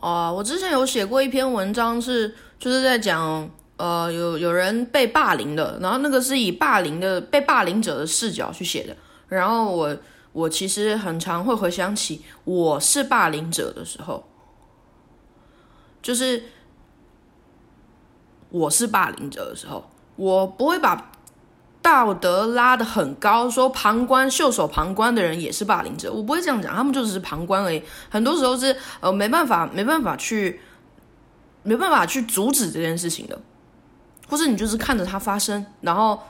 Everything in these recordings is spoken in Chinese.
哦，我之前有写过一篇文章，是就是在讲，呃，有有人被霸凌的，然后那个是以霸凌的被霸凌者的视角去写的。然后我我其实很常会回想起我是霸凌者的时候，就是我是霸凌者的时候，我不会把。道德拉得很高，说旁观、袖手旁观的人也是霸凌者，我不会这样讲，他们就只是旁观而已。很多时候是呃没办法、没办法去、没办法去阻止这件事情的，或者你就是看着它发生，然后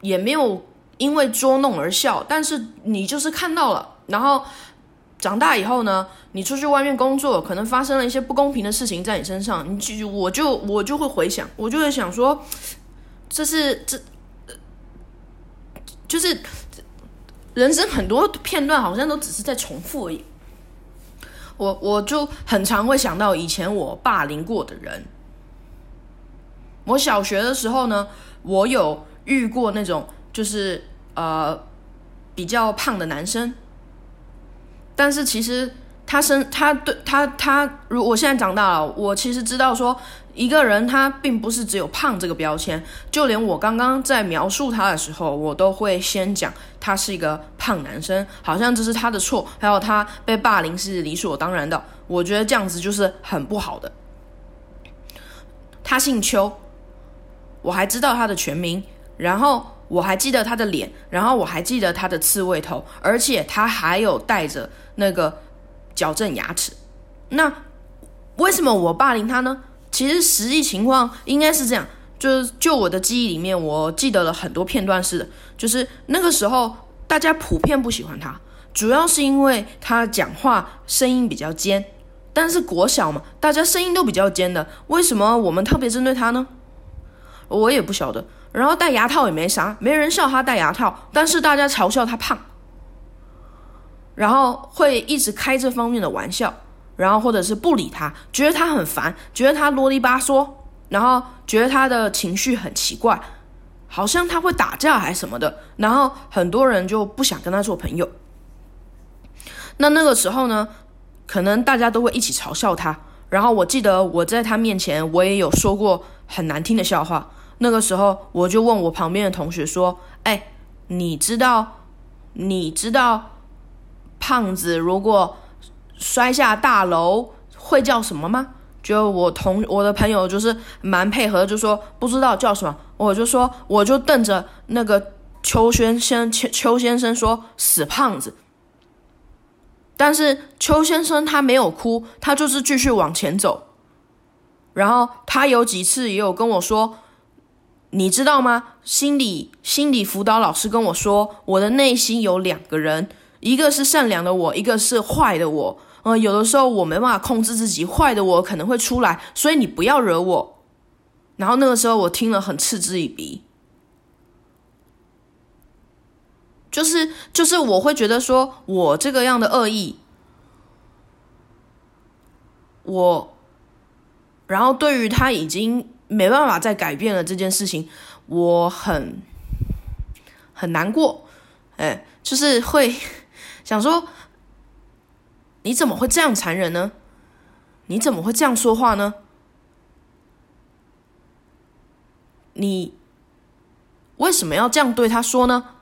也没有因为捉弄而笑，但是你就是看到了，然后长大以后呢，你出去外面工作，可能发生了一些不公平的事情在你身上，你就我就我就会回想，我就会想说。这是这，就是人生很多片段好像都只是在重复而已。我我就很常会想到以前我霸凌过的人。我小学的时候呢，我有遇过那种就是呃比较胖的男生，但是其实。他生他对他他，如我现在长大了，我其实知道说，一个人他并不是只有胖这个标签，就连我刚刚在描述他的时候，我都会先讲他是一个胖男生，好像这是他的错，还有他被霸凌是理所当然的。我觉得这样子就是很不好的。他姓邱，我还知道他的全名，然后我还记得他的脸，然后我还记得他的刺猬头，而且他还有带着那个。矫正牙齿，那为什么我霸凌他呢？其实实际情况应该是这样，就是就我的记忆里面，我记得了很多片段，是的，就是那个时候大家普遍不喜欢他，主要是因为他讲话声音比较尖。但是国小嘛，大家声音都比较尖的，为什么我们特别针对他呢？我也不晓得。然后戴牙套也没啥，没人笑他戴牙套，但是大家嘲笑他胖。然后会一直开这方面的玩笑，然后或者是不理他，觉得他很烦，觉得他啰里吧嗦，然后觉得他的情绪很奇怪，好像他会打架还是什么的，然后很多人就不想跟他做朋友。那那个时候呢，可能大家都会一起嘲笑他。然后我记得我在他面前，我也有说过很难听的笑话。那个时候我就问我旁边的同学说：“哎，你知道？你知道？”胖子如果摔下大楼会叫什么吗？就我同我的朋友就是蛮配合，就说不知道叫什么。我就说我就瞪着那个邱先生邱邱先生说死胖子。但是邱先生他没有哭，他就是继续往前走。然后他有几次也有跟我说，你知道吗？心理心理辅导老师跟我说，我的内心有两个人。一个是善良的我，一个是坏的我。呃，有的时候我没办法控制自己，坏的我可能会出来，所以你不要惹我。然后那个时候我听了很嗤之以鼻，就是就是我会觉得说我这个样的恶意，我，然后对于他已经没办法再改变了这件事情，我很很难过，哎，就是会。想说，你怎么会这样残忍呢？你怎么会这样说话呢？你为什么要这样对他说呢？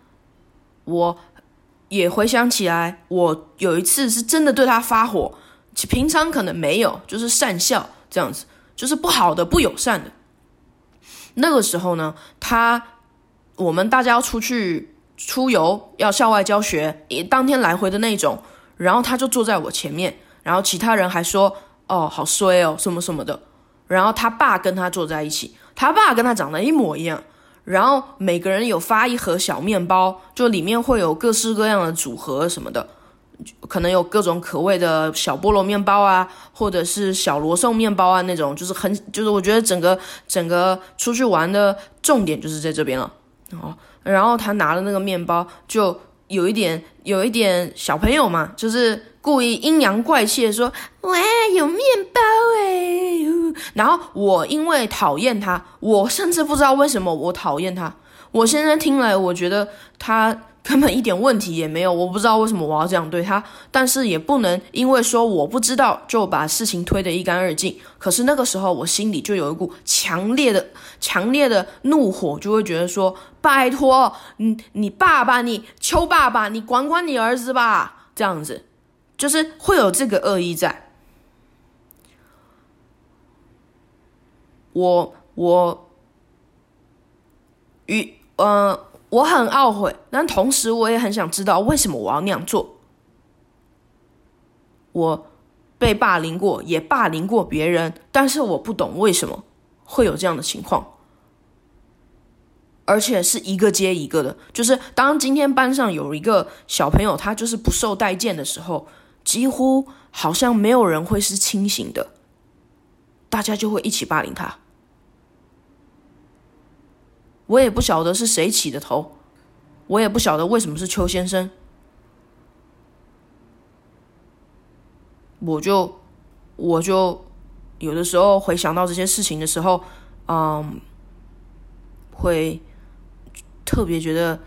我也回想起来，我有一次是真的对他发火，平常可能没有，就是善笑这样子，就是不好的、不友善的。那个时候呢，他我们大家要出去。出游要校外教学，也当天来回的那种，然后他就坐在我前面，然后其他人还说：“哦，好衰哦，什么什么的。”然后他爸跟他坐在一起，他爸跟他长得一模一样，然后每个人有发一盒小面包，就里面会有各式各样的组合什么的，可能有各种口味的小菠萝面包啊，或者是小罗宋面包啊那种，就是很就是我觉得整个整个出去玩的重点就是在这边了，哦。然后他拿了那个面包，就有一点有一点小朋友嘛，就是故意阴阳怪气的说：“哇，有面包哎！”然后我因为讨厌他，我甚至不知道为什么我讨厌他。我现在听来，我觉得他根本一点问题也没有。我不知道为什么我要这样对他，但是也不能因为说我不知道就把事情推得一干二净。可是那个时候我心里就有一股强烈的、强烈的怒火，就会觉得说：拜托，你你爸爸，你邱爸爸，你管管你儿子吧，这样子，就是会有这个恶意在。我我与呃。我很懊悔，但同时我也很想知道为什么我要那样做。我被霸凌过，也霸凌过别人，但是我不懂为什么会有这样的情况，而且是一个接一个的。就是当今天班上有一个小朋友，他就是不受待见的时候，几乎好像没有人会是清醒的，大家就会一起霸凌他。我也不晓得是谁起的头，我也不晓得为什么是邱先生，我就我就有的时候回想到这些事情的时候，嗯，会特别觉得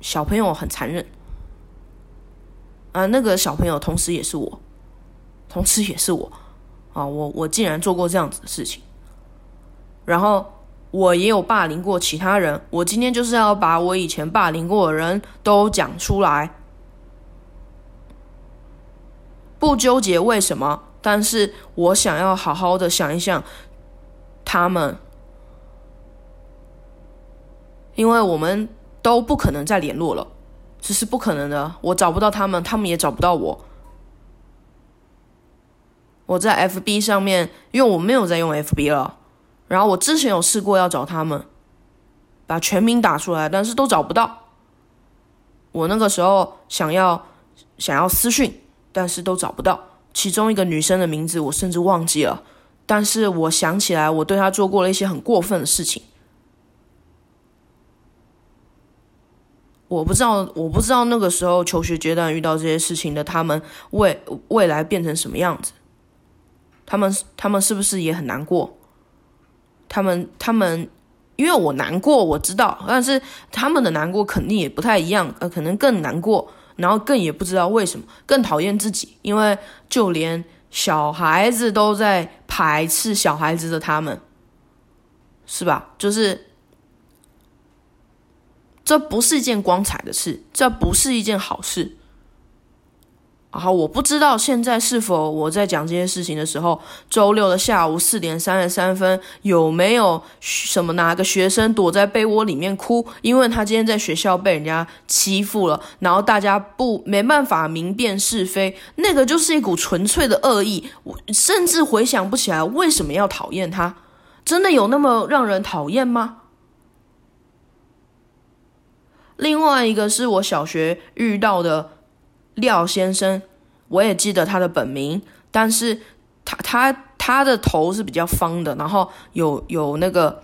小朋友很残忍，啊，那个小朋友同时也是我，同时也是我，啊，我我竟然做过这样子的事情，然后。我也有霸凌过其他人，我今天就是要把我以前霸凌过的人都讲出来，不纠结为什么，但是我想要好好的想一想他们，因为我们都不可能再联络了，这是不可能的，我找不到他们，他们也找不到我。我在 FB 上面，因为我没有在用 FB 了。然后我之前有试过要找他们，把全名打出来，但是都找不到。我那个时候想要想要私讯，但是都找不到。其中一个女生的名字我甚至忘记了，但是我想起来我对她做过了一些很过分的事情。我不知道，我不知道那个时候求学阶段遇到这些事情的他们未未来变成什么样子，他们他们是不是也很难过？他们他们，因为我难过，我知道，但是他们的难过肯定也不太一样，呃，可能更难过，然后更也不知道为什么，更讨厌自己，因为就连小孩子都在排斥小孩子的他们，是吧？就是，这不是一件光彩的事，这不是一件好事。然后我不知道现在是否我在讲这些事情的时候，周六的下午四点三十三分有没有什么哪个学生躲在被窝里面哭，因为他今天在学校被人家欺负了，然后大家不没办法明辨是非，那个就是一股纯粹的恶意，我甚至回想不起来为什么要讨厌他，真的有那么让人讨厌吗？另外一个是我小学遇到的。廖先生，我也记得他的本名，但是他他他的头是比较方的，然后有有那个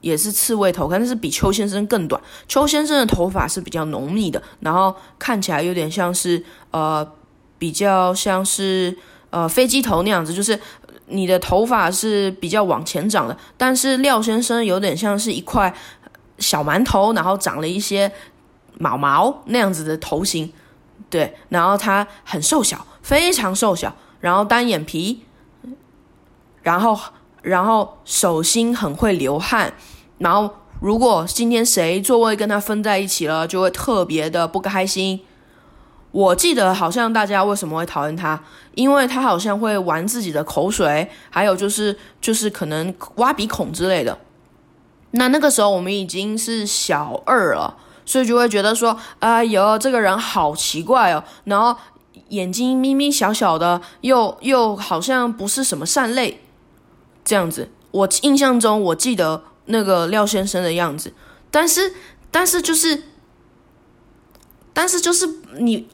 也是刺猬头，但是比邱先生更短。邱先生的头发是比较浓密的，然后看起来有点像是呃比较像是呃飞机头那样子，就是你的头发是比较往前长的，但是廖先生有点像是一块小馒头，然后长了一些毛毛那样子的头型。对，然后他很瘦小，非常瘦小，然后单眼皮，然后然后手心很会流汗，然后如果今天谁座位跟他分在一起了，就会特别的不开心。我记得好像大家为什么会讨厌他，因为他好像会玩自己的口水，还有就是就是可能挖鼻孔之类的。那那个时候我们已经是小二了。所以就会觉得说，哎呦，这个人好奇怪哦，然后眼睛眯眯小小的，又又好像不是什么善类，这样子。我印象中，我记得那个廖先生的样子，但是，但是就是，但是就是你，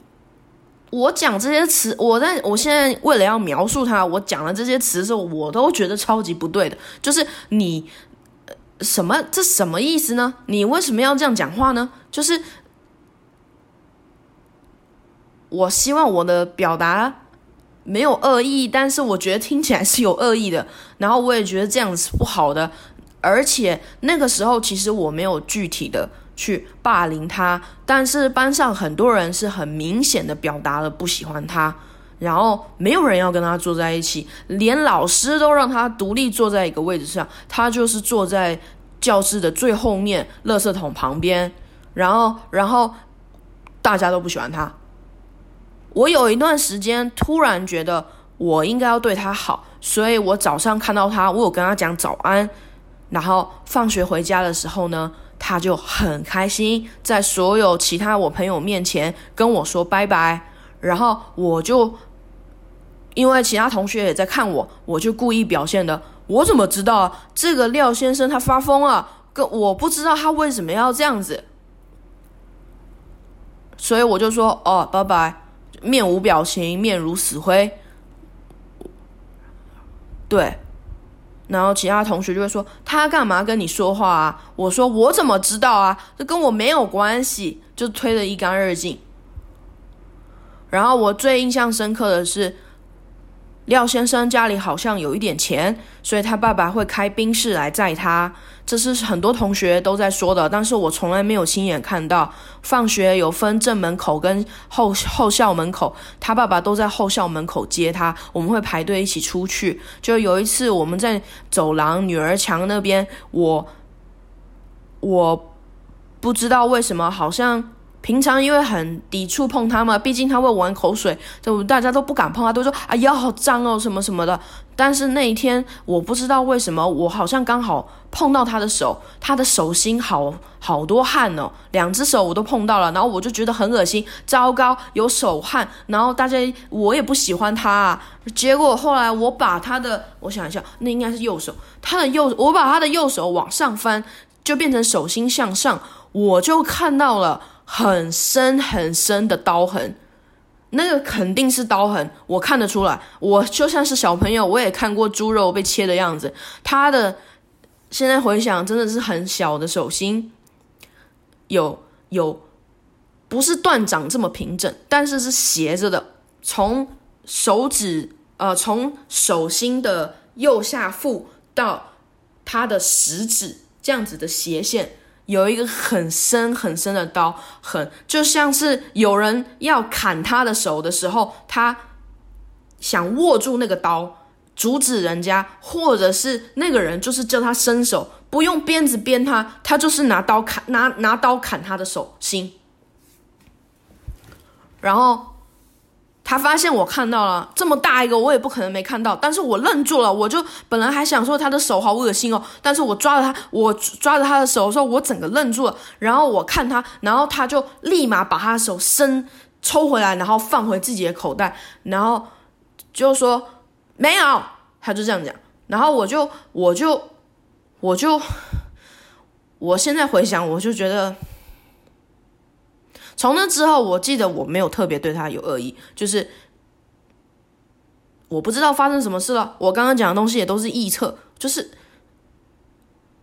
我讲这些词，我在我现在为了要描述他，我讲了这些词的时候，我都觉得超级不对的，就是你。什么？这什么意思呢？你为什么要这样讲话呢？就是我希望我的表达没有恶意，但是我觉得听起来是有恶意的。然后我也觉得这样子不好的，而且那个时候其实我没有具体的去霸凌他，但是班上很多人是很明显的表达了不喜欢他，然后没有人要跟他坐在一起，连老师都让他独立坐在一个位置上，他就是坐在教室的最后面，垃圾桶旁边，然后然后大家都不喜欢他。我有一段时间突然觉得我应该要对他好，所以我早上看到他，我有跟他讲早安，然后放学回家的时候呢。他就很开心，在所有其他我朋友面前跟我说拜拜，然后我就因为其他同学也在看我，我就故意表现的，我怎么知道这个廖先生他发疯了？跟我不知道他为什么要这样子，所以我就说哦，拜拜，面无表情，面如死灰，对。然后其他同学就会说他干嘛跟你说话啊？我说我怎么知道啊？这跟我没有关系，就推得一干二净。然后我最印象深刻的是。廖先生家里好像有一点钱，所以他爸爸会开宾士来载他。这是很多同学都在说的，但是我从来没有亲眼看到。放学有分正门口跟后后校门口，他爸爸都在后校门口接他，我们会排队一起出去。就有一次我们在走廊女儿墙那边，我我不知道为什么好像。平常因为很抵触碰他嘛，毕竟他会玩口水，就大家都不敢碰他，都说哎呀好脏哦什么什么的。但是那一天我不知道为什么，我好像刚好碰到他的手，他的手心好好多汗哦，两只手我都碰到了，然后我就觉得很恶心，糟糕有手汗，然后大家我也不喜欢他啊。结果后来我把他的，我想一下，那应该是右手，他的右，我把他的右手往上翻，就变成手心向上，我就看到了。很深很深的刀痕，那个肯定是刀痕，我看得出来。我就像是小朋友，我也看过猪肉被切的样子。他的现在回想，真的是很小的手心，有有不是断掌这么平整，但是是斜着的，从手指呃从手心的右下腹到他的食指这样子的斜线。有一个很深很深的刀，很就像是有人要砍他的手的时候，他想握住那个刀，阻止人家，或者是那个人就是叫他伸手，不用鞭子鞭他，他就是拿刀砍，拿拿刀砍他的手心，然后。他发现我看到了这么大一个，我也不可能没看到。但是我愣住了，我就本来还想说他的手好恶心哦，但是我抓着他，我抓着他的手的时候，我整个愣住了。然后我看他，然后他就立马把他的手伸抽回来，然后放回自己的口袋，然后就说没有，他就这样讲。然后我就我就我就我现在回想，我就觉得。从那之后，我记得我没有特别对他有恶意，就是我不知道发生什么事了。我刚刚讲的东西也都是臆测，就是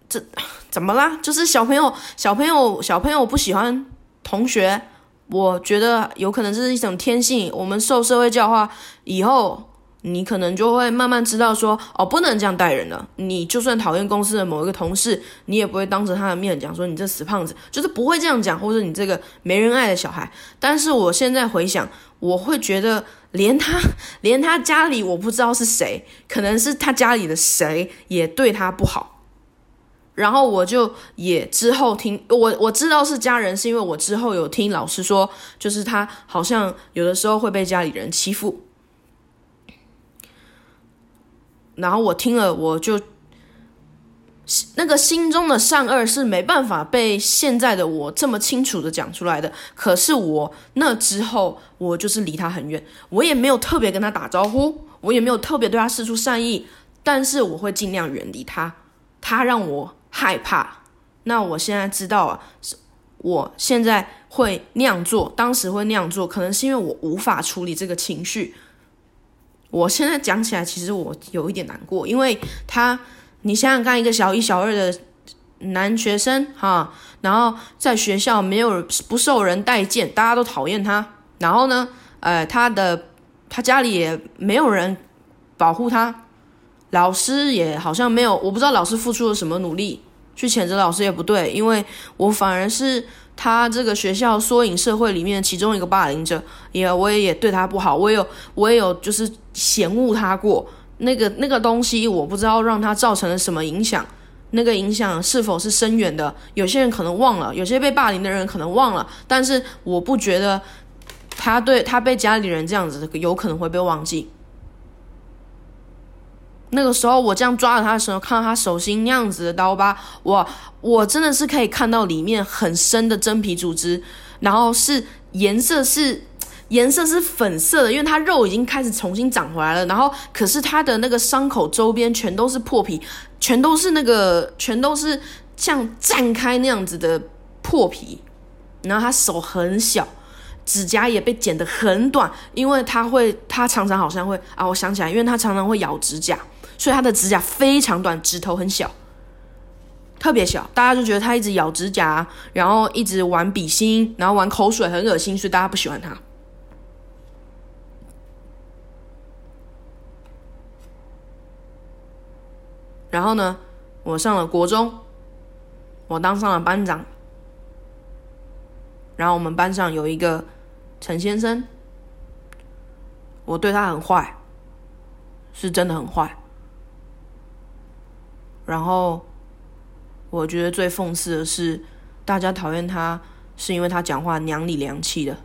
这怎么啦？就是小朋友，小朋友，小朋友不喜欢同学，我觉得有可能这是一种天性。我们受社会教化以后。你可能就会慢慢知道说，哦，不能这样待人了。你就算讨厌公司的某一个同事，你也不会当着他的面讲说你这死胖子，就是不会这样讲，或者你这个没人爱的小孩。但是我现在回想，我会觉得连他，连他家里我不知道是谁，可能是他家里的谁也对他不好。然后我就也之后听我我知道是家人，是因为我之后有听老师说，就是他好像有的时候会被家里人欺负。然后我听了，我就那个心中的善恶是没办法被现在的我这么清楚的讲出来的。可是我那之后，我就是离他很远，我也没有特别跟他打招呼，我也没有特别对他示出善意，但是我会尽量远离他。他让我害怕，那我现在知道啊，我现在会那样做，当时会那样做，可能是因为我无法处理这个情绪。我现在讲起来，其实我有一点难过，因为他，你想想看，一个小一、小二的男学生哈，然后在学校没有不受人待见，大家都讨厌他，然后呢，呃，他的他家里也没有人保护他，老师也好像没有，我不知道老师付出了什么努力，去谴责老师也不对，因为我反而是他这个学校缩影社会里面其中一个霸凌者，也我也也对他不好，我有我也有就是嫌恶他过，那个那个东西我不知道让他造成了什么影响，那个影响是否是深远的，有些人可能忘了，有些被霸凌的人可能忘了，但是我不觉得他对他被家里人这样子有可能会被忘记。那个时候我这样抓着他的时候，看到他手心那样子的刀疤，我我真的是可以看到里面很深的真皮组织，然后是颜色是颜色是粉色的，因为他肉已经开始重新长回来了。然后可是他的那个伤口周边全都是破皮，全都是那个全都是像绽开那样子的破皮。然后他手很小，指甲也被剪得很短，因为他会他常常好像会啊，我想起来，因为他常常会咬指甲。所以他的指甲非常短，指头很小，特别小，大家就觉得他一直咬指甲，然后一直玩笔芯，然后玩口水，很恶心，所以大家不喜欢他。然后呢，我上了国中，我当上了班长，然后我们班上有一个陈先生，我对他很坏，是真的很坏。然后，我觉得最讽刺的是，大家讨厌他是因为他讲话娘里娘气的。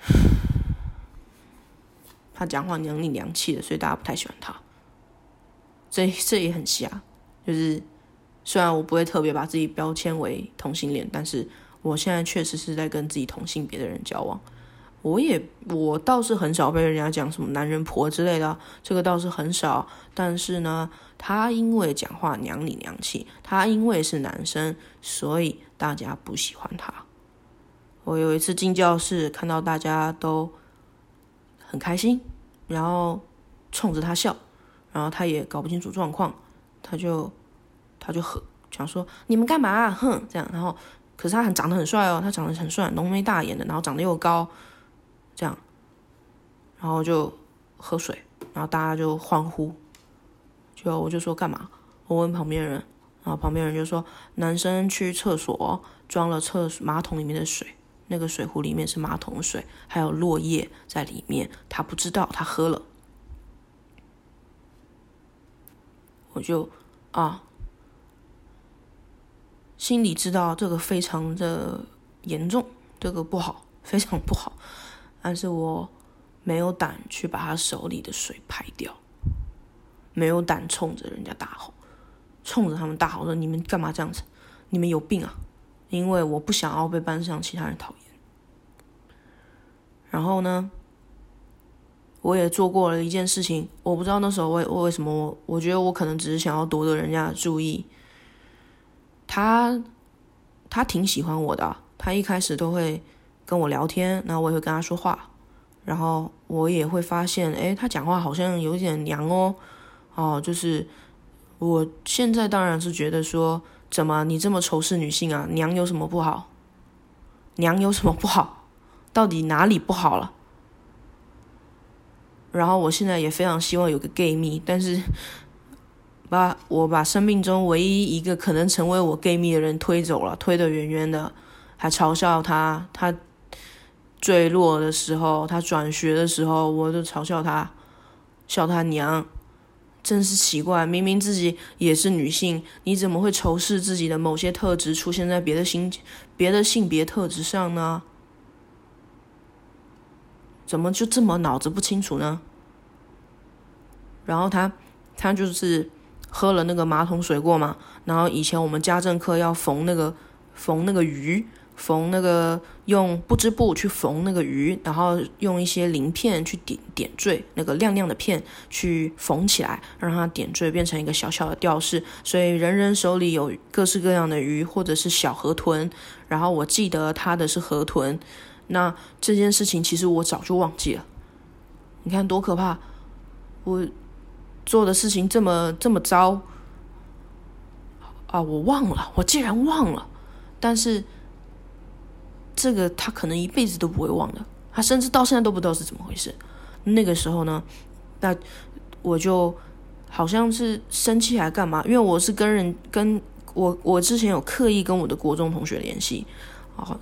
他讲话娘里娘气的，所以大家不太喜欢他。这这也很瞎，就是虽然我不会特别把自己标签为同性恋，但是我现在确实是在跟自己同性别的人交往。我也我倒是很少被人家讲什么男人婆之类的，这个倒是很少。但是呢，他因为讲话娘里娘气，他因为是男生，所以大家不喜欢他。我有一次进教室，看到大家都很开心，然后冲着他笑，然后他也搞不清楚状况，他就他就很想说你们干嘛？哼，这样。然后可是他很长得很帅哦，他长得很帅，浓眉大眼的，然后长得又高。然后就喝水，然后大家就欢呼，就我就说干嘛？我问旁边人，然后旁边人就说男生去厕所装了厕马桶里面的水，那个水壶里面是马桶水，还有落叶在里面，他不知道他喝了，我就啊，心里知道这个非常的严重，这个不好，非常不好。但是我没有胆去把他手里的水排掉，没有胆冲着人家大吼，冲着他们大吼说：“你们干嘛这样子？你们有病啊！”因为我不想要被班上其他人讨厌。然后呢，我也做过了一件事情，我不知道那时候为为什么我我觉得我可能只是想要夺得人家的注意。他他挺喜欢我的，他一开始都会。跟我聊天，然后我也会跟他说话，然后我也会发现，哎，他讲话好像有点娘哦，哦，就是我现在当然是觉得说，怎么你这么仇视女性啊？娘有什么不好？娘有什么不好？到底哪里不好了？然后我现在也非常希望有个 gay 蜜，但是 把我把生命中唯一一个可能成为我 gay 蜜的人推走了，推得远远的，还嘲笑他，他。坠落的时候，他转学的时候，我就嘲笑他，笑他娘，真是奇怪。明明自己也是女性，你怎么会仇视自己的某些特质出现在别的性别的性别特质上呢？怎么就这么脑子不清楚呢？然后他，他就是喝了那个马桶水过嘛。然后以前我们家政课要缝那个缝那个鱼。缝那个用不织布去缝那个鱼，然后用一些鳞片去点点缀那个亮亮的片去缝起来，让它点缀变成一个小小的吊饰。所以人人手里有各式各样的鱼，或者是小河豚。然后我记得他的是河豚。那这件事情其实我早就忘记了。你看多可怕！我做的事情这么这么糟啊！我忘了，我竟然忘了。但是。这个他可能一辈子都不会忘的，他甚至到现在都不知道是怎么回事。那个时候呢，那我就好像是生气还干嘛？因为我是跟人跟我我之前有刻意跟我的国中同学联系，啊，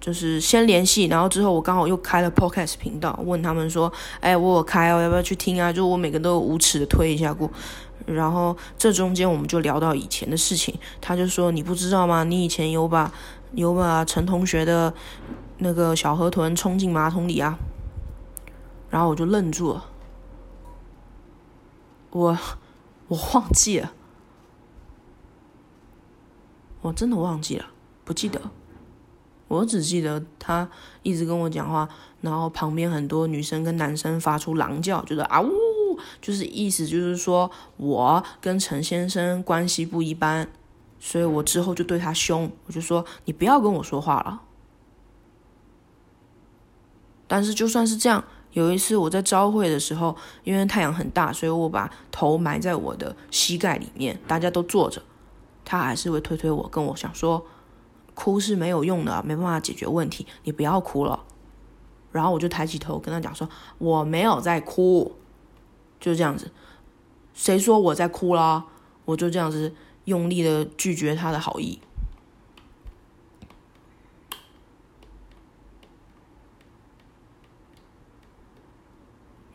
就是先联系，然后之后我刚好又开了 podcast 频道，问他们说，哎，我有开哦，要不要去听啊？就我每个都有无耻的推一下过。然后这中间我们就聊到以前的事情，他就说你不知道吗？你以前有把有把陈同学的那个小河豚冲进马桶里啊？然后我就愣住了，我我忘记了，我真的忘记了，不记得，我只记得他一直跟我讲话，然后旁边很多女生跟男生发出狼叫，就是啊呜。就是意思就是说，我跟陈先生关系不一般，所以我之后就对他凶，我就说你不要跟我说话了。但是就算是这样，有一次我在朝会的时候，因为太阳很大，所以我把头埋在我的膝盖里面，大家都坐着，他还是会推推我，跟我想说，哭是没有用的，没办法解决问题，你不要哭了。然后我就抬起头跟他讲说，我没有在哭。就这样子，谁说我在哭啦？我就这样子用力的拒绝他的好意，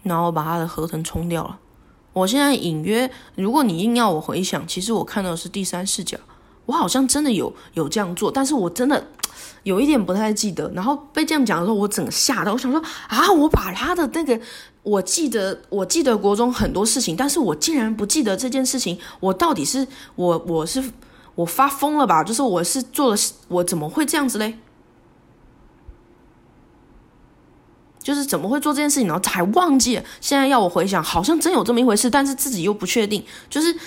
然后把他的河豚冲掉了。我现在隐约，如果你硬要我回想，其实我看到的是第三视角，我好像真的有有这样做，但是我真的。有一点不太记得，然后被这样讲的时候，我整个吓到。我想说啊，我把他的那个，我记得，我记得国中很多事情，但是我竟然不记得这件事情。我到底是我我是我发疯了吧？就是我是做了，我怎么会这样子嘞？就是怎么会做这件事情，然后还忘记？现在要我回想，好像真有这么一回事，但是自己又不确定，就是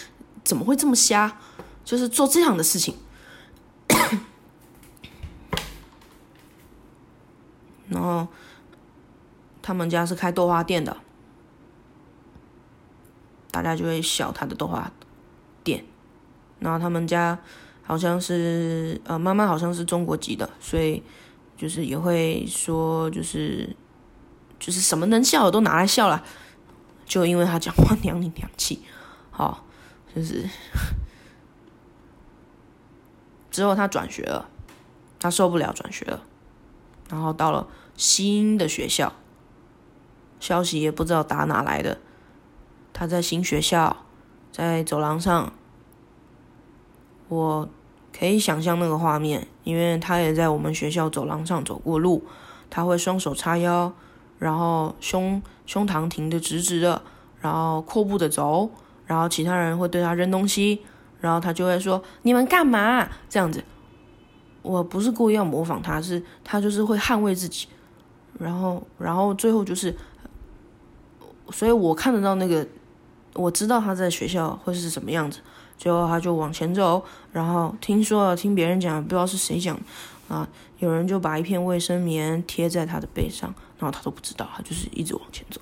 怎么会这么瞎？就是做这样的事情。然 后，他们家是开豆花店的，大家就会笑他的豆花店。然后他们家好像是呃，妈妈好像是中国籍的，所以就是也会说，就是就是什么能笑的都拿来笑了，就因为他讲话娘里娘气，好，就是 之后他转学了，他受不了转学了，然后到了。新的学校，消息也不知道打哪来的。他在新学校，在走廊上，我可以想象那个画面，因为他也在我们学校走廊上走过路。他会双手叉腰，然后胸胸膛挺得直直的，然后阔步的走，然后其他人会对他扔东西，然后他就会说：“你们干嘛？”这样子，我不是故意要模仿他，是他就是会捍卫自己。然后，然后最后就是，所以我看得到那个，我知道他在学校会是什么样子。最后他就往前走，然后听说了，听别人讲，不知道是谁讲，啊，有人就把一片卫生棉贴在他的背上，然后他都不知道，他就是一直往前走。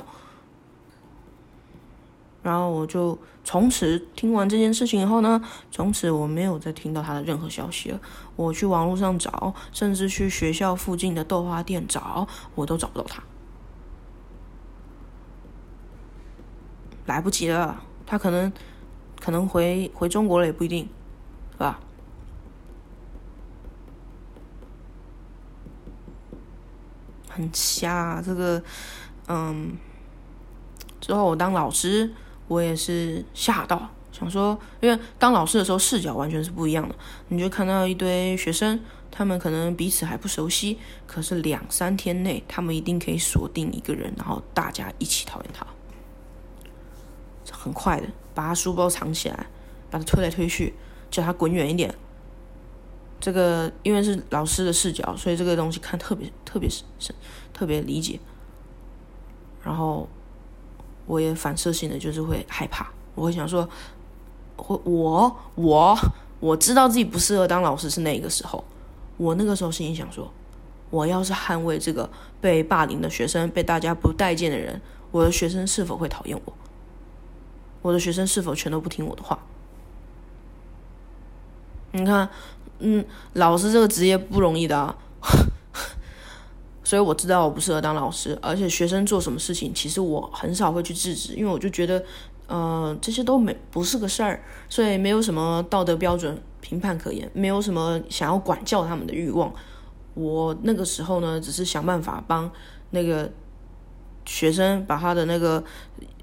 然后我就从此听完这件事情以后呢，从此我没有再听到他的任何消息了。我去网络上找，甚至去学校附近的豆花店找，我都找不到他。来不及了，他可能可能回回中国了也不一定，是吧？很瞎，这个，嗯，之后我当老师。我也是吓到，想说，因为当老师的时候视角完全是不一样的，你就看到一堆学生，他们可能彼此还不熟悉，可是两三天内，他们一定可以锁定一个人，然后大家一起讨厌他，很快的把他书包藏起来，把他推来推去，叫他滚远一点。这个因为是老师的视角，所以这个东西看特别特别是特别理解，然后。我也反射性的就是会害怕，我会想说，我我我我知道自己不适合当老师是那个时候，我那个时候心里想说，我要是捍卫这个被霸凌的学生，被大家不待见的人，我的学生是否会讨厌我？我的学生是否全都不听我的话？你看，嗯，老师这个职业不容易的啊。所以我知道我不适合当老师，而且学生做什么事情，其实我很少会去制止，因为我就觉得，呃，这些都没不是个事儿，所以没有什么道德标准评判可言，没有什么想要管教他们的欲望。我那个时候呢，只是想办法帮那个学生把他的那个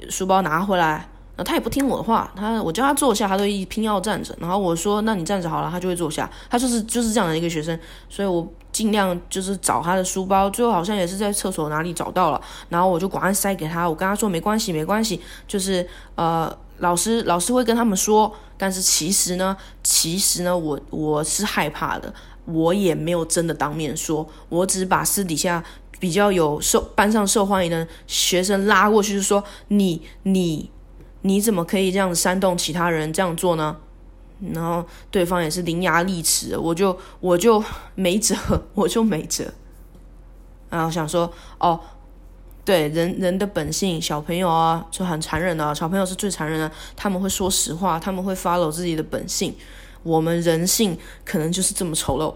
书包拿回来。那他也不听我的话，他我叫他坐下，他都一拼要站着。然后我说：“那你站着好了。”他就会坐下。他就是就是这样的一个学生，所以我尽量就是找他的书包，最后好像也是在厕所哪里找到了。然后我就赶快塞给他。我跟他说：“没关系，没关系，就是呃，老师老师会跟他们说。但是其实呢，其实呢，我我是害怕的，我也没有真的当面说，我只把私底下比较有受班上受欢迎的学生拉过去，就说你你。”你怎么可以这样煽动其他人这样做呢？然后对方也是伶牙俐齿，我就我就 没辙，我就没辙。然后想说，哦，对，人人的本性，小朋友啊就很残忍的，小朋友是最残忍的，他们会说实话，他们会 follow 自己的本性。我们人性可能就是这么丑陋。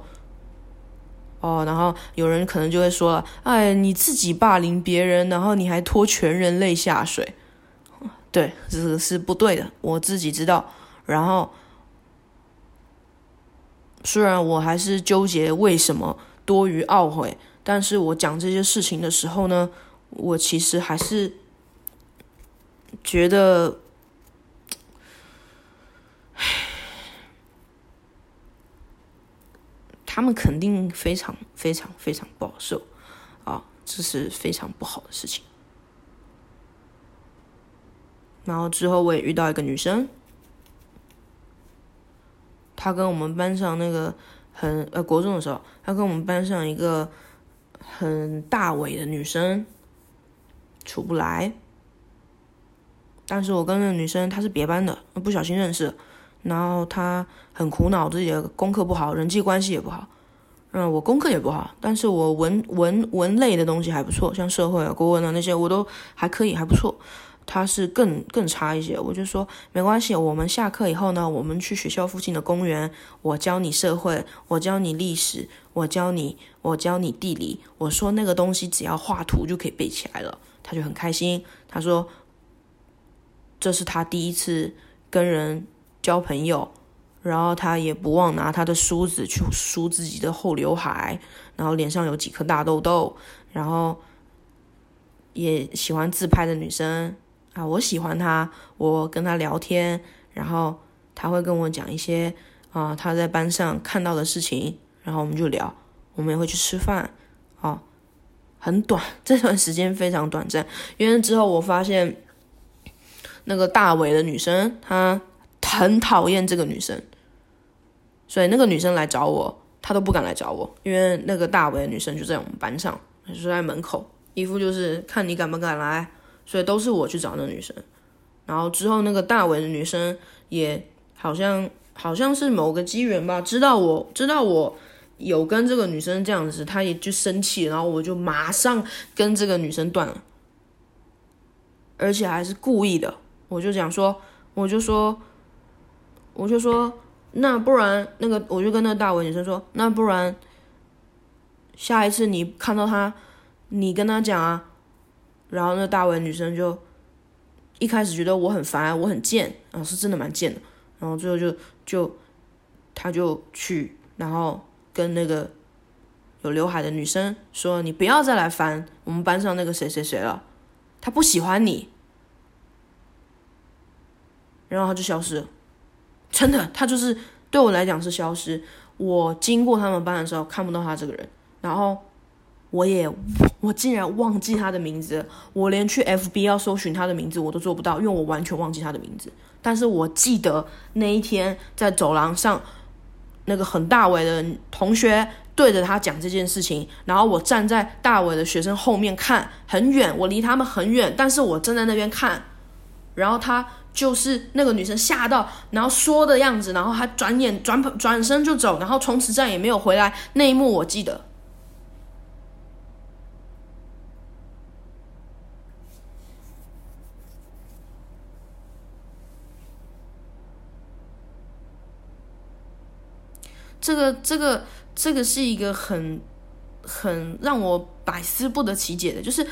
哦，然后有人可能就会说了，哎，你自己霸凌别人，然后你还拖全人类下水。对，这个是不对的，我自己知道。然后，虽然我还是纠结为什么多于懊悔，但是我讲这些事情的时候呢，我其实还是觉得，他们肯定非常非常非常不好受啊，这是非常不好的事情。然后之后我也遇到一个女生，她跟我们班上那个很呃国中的时候，她跟我们班上一个很大伟的女生处不来。但是我跟那个女生她是别班的，不小心认识，然后她很苦恼自己的功课不好，人际关系也不好。嗯，我功课也不好，但是我文文文类的东西还不错，像社会啊、国文啊那些我都还可以，还不错。他是更更差一些，我就说没关系，我们下课以后呢，我们去学校附近的公园，我教你社会，我教你历史，我教你我教你地理。我说那个东西只要画图就可以背起来了，他就很开心。他说这是他第一次跟人交朋友，然后他也不忘拿他的梳子去梳自己的后刘海，然后脸上有几颗大痘痘，然后也喜欢自拍的女生。啊，我喜欢他，我跟他聊天，然后他会跟我讲一些啊他在班上看到的事情，然后我们就聊，我们也会去吃饭，啊，很短，这段时间非常短暂，因为之后我发现那个大伟的女生她很讨厌这个女生，所以那个女生来找我，她都不敢来找我，因为那个大伟的女生就在我们班上，就在门口，一副就是看你敢不敢来。所以都是我去找那女生，然后之后那个大伟的女生也好像好像是某个机缘吧，知道我知道我有跟这个女生这样子，她也就生气，然后我就马上跟这个女生断了，而且还是故意的。我就讲说，我就说，我就说，那不然那个我就跟那个大伟女生说，那不然下一次你看到她，你跟她讲啊。然后那大伟女生就一开始觉得我很烦，我很贱啊，是真的蛮贱的。然后最后就就他就去，然后跟那个有刘海的女生说：“你不要再来烦我们班上那个谁谁谁了，他不喜欢你。”然后他就消失了，真的，他就是对我来讲是消失。我经过他们班的时候看不到他这个人，然后。我也，我竟然忘记他的名字，我连去 FB 要搜寻他的名字我都做不到，因为我完全忘记他的名字。但是我记得那一天在走廊上，那个很大伟的同学对着他讲这件事情，然后我站在大伟的学生后面看，很远，我离他们很远，但是我站在那边看，然后他就是那个女生吓到，然后说的样子，然后他转眼转转身就走，然后从此再也没有回来，那一幕我记得。这个这个这个是一个很很让我百思不得其解的，就是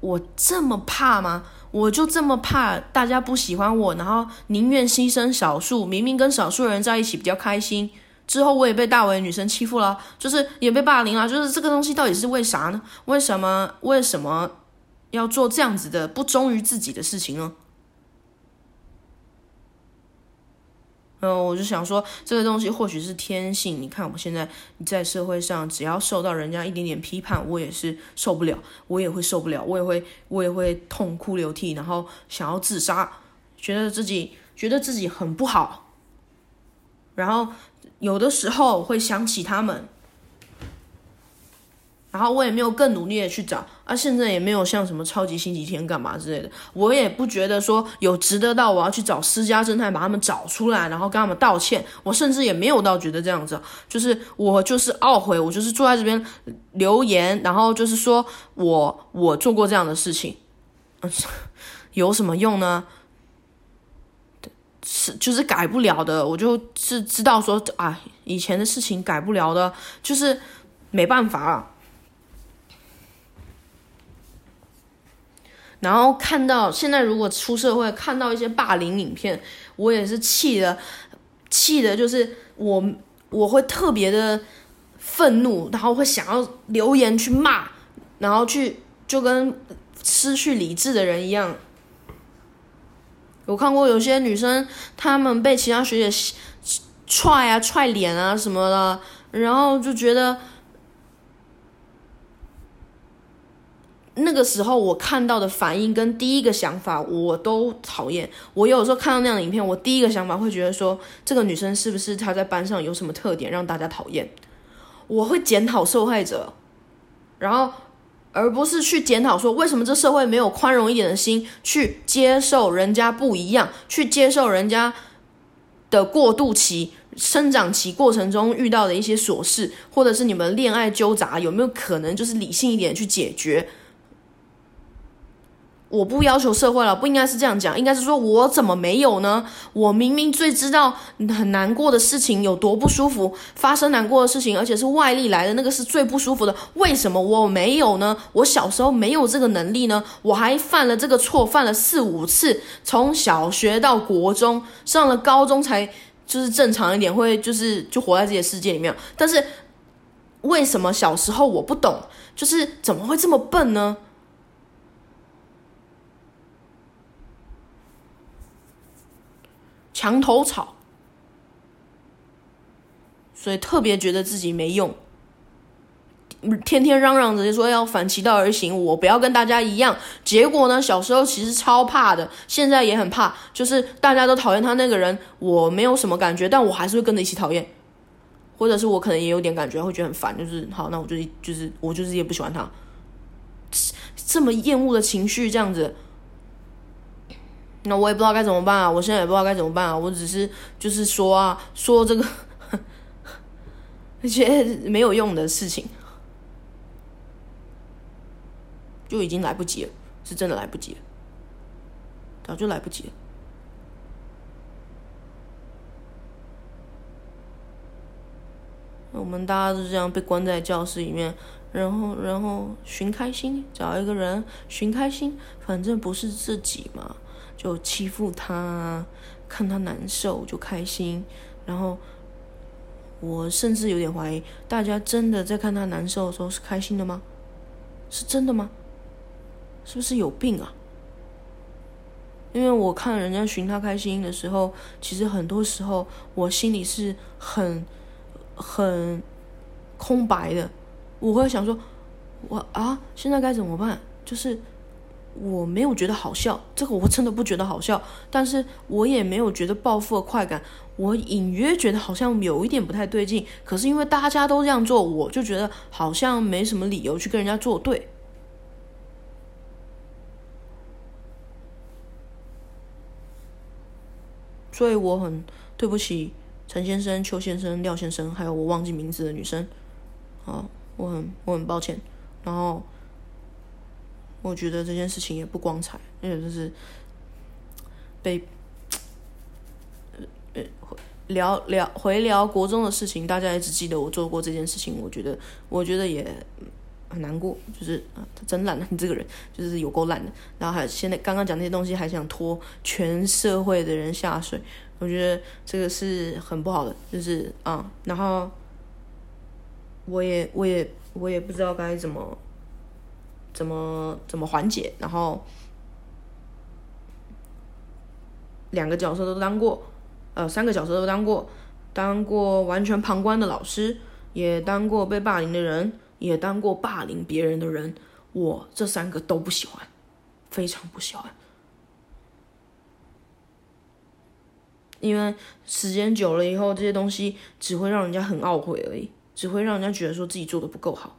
我这么怕吗？我就这么怕大家不喜欢我，然后宁愿牺牲少数，明明跟少数人在一起比较开心。之后我也被大为女生欺负了，就是也被霸凌了，就是这个东西到底是为啥呢？为什么为什么要做这样子的不忠于自己的事情呢？嗯，我就想说，这个东西或许是天性。你看，我现在在社会上，只要受到人家一点点批判，我也是受不了，我也会受不了，我也会，我也会痛哭流涕，然后想要自杀，觉得自己觉得自己很不好，然后。有的时候会想起他们，然后我也没有更努力的去找，啊，现在也没有像什么超级星期天干嘛之类的，我也不觉得说有值得到我要去找私家侦探把他们找出来，然后跟他们道歉，我甚至也没有到觉得这样子，就是我就是懊悔，我就是坐在这边留言，然后就是说我我做过这样的事情，有什么用呢？是，就是改不了的，我就是知道说啊，以前的事情改不了的，就是没办法。然后看到现在，如果出社会看到一些霸凌影片，我也是气的，气的，就是我我会特别的愤怒，然后会想要留言去骂，然后去就跟失去理智的人一样。我看过有些女生，她们被其他学姐踹啊、踹脸啊什么的，然后就觉得那个时候我看到的反应跟第一个想法我都讨厌。我有时候看到那样的影片，我第一个想法会觉得说，这个女生是不是她在班上有什么特点让大家讨厌？我会检讨受害者，然后。而不是去检讨说为什么这社会没有宽容一点的心去接受人家不一样，去接受人家的过渡期、生长期过程中遇到的一些琐事，或者是你们恋爱纠杂，有没有可能就是理性一点去解决？我不要求社会了，不应该是这样讲，应该是说我怎么没有呢？我明明最知道很难过的事情有多不舒服，发生难过的事情，而且是外力来的那个是最不舒服的，为什么我没有呢？我小时候没有这个能力呢？我还犯了这个错，犯了四五次，从小学到国中，上了高中才就是正常一点，会就是就活在自己的世界里面。但是为什么小时候我不懂，就是怎么会这么笨呢？墙头草，所以特别觉得自己没用，天天嚷嚷着说要反其道而行，我不要跟大家一样。结果呢，小时候其实超怕的，现在也很怕，就是大家都讨厌他那个人，我没有什么感觉，但我还是会跟着一起讨厌，或者是我可能也有点感觉，会觉得很烦，就是好，那我就就是我就是也不喜欢他，这么厌恶的情绪这样子。那我也不知道该怎么办啊！我现在也不知道该怎么办啊！我只是就是说啊，说这个 那些没有用的事情，就已经来不及了，是真的来不及了，早就来不及了。我们大家都这样被关在教室里面，然后然后寻开心，找一个人寻开心，反正不是自己嘛。就欺负他，看他难受就开心，然后我甚至有点怀疑，大家真的在看他难受的时候是开心的吗？是真的吗？是不是有病啊？因为我看人家寻他开心的时候，其实很多时候我心里是很很空白的，我会想说，我啊，现在该怎么办？就是。我没有觉得好笑，这个我真的不觉得好笑，但是我也没有觉得暴富的快感，我隐约觉得好像有一点不太对劲。可是因为大家都这样做，我就觉得好像没什么理由去跟人家作对，所以我很对不起陈先生、邱先生、廖先生，还有我忘记名字的女生，啊，我很我很抱歉，然后。我觉得这件事情也不光彩，因为就是被呃呃聊聊回聊国中的事情，大家也只记得我做过这件事情，我觉得我觉得也很难过，就是啊，他真烂了，你这个人就是有够烂的。然后还现在刚刚讲那些东西，还想拖全社会的人下水，我觉得这个是很不好的，就是啊，然后我也我也我也不知道该怎么怎么怎么缓解，然后。两个角色都当过，呃，三个角色都当过，当过完全旁观的老师，也当过被霸凌的人，也当过霸凌别人的人。我这三个都不喜欢，非常不喜欢，因为时间久了以后，这些东西只会让人家很懊悔而已，只会让人家觉得说自己做的不够好。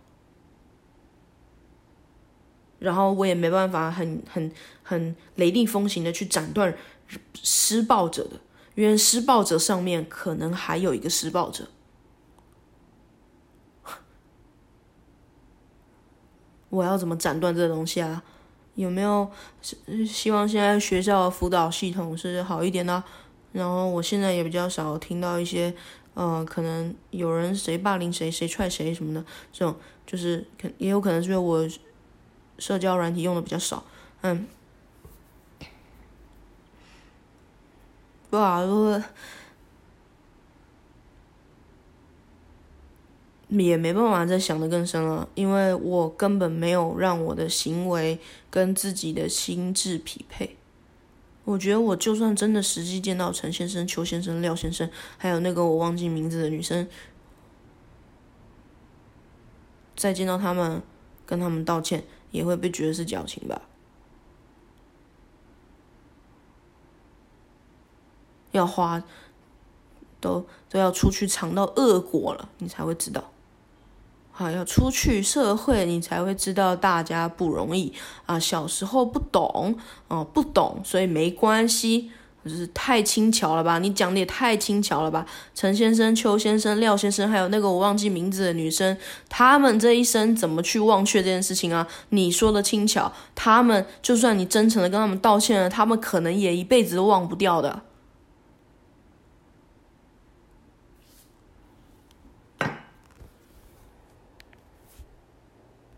然后我也没办法很很很雷厉风行的去斩断。施暴者的，因为施暴者上面可能还有一个施暴者，我要怎么斩断这东西啊？有没有希望现在学校的辅导系统是好一点呢？然后我现在也比较少听到一些，呃，可能有人谁霸凌谁，谁踹谁什么的，这种就是可也有可能是因为我社交软体用的比较少，嗯。不好，也没办法再想的更深了，因为我根本没有让我的行为跟自己的心智匹配。我觉得我就算真的实际见到陈先生、邱先生、廖先生，还有那个我忘记名字的女生，再见到他们，跟他们道歉，也会被觉得是矫情吧。要花，都都要出去尝到恶果了，你才会知道。好，要出去社会，你才会知道大家不容易啊。小时候不懂哦，不懂，所以没关系。就是太轻巧了吧？你讲的也太轻巧了吧？陈先生、邱先生、廖先生，还有那个我忘记名字的女生，他们这一生怎么去忘却这件事情啊？你说的轻巧，他们就算你真诚的跟他们道歉了，他们可能也一辈子都忘不掉的。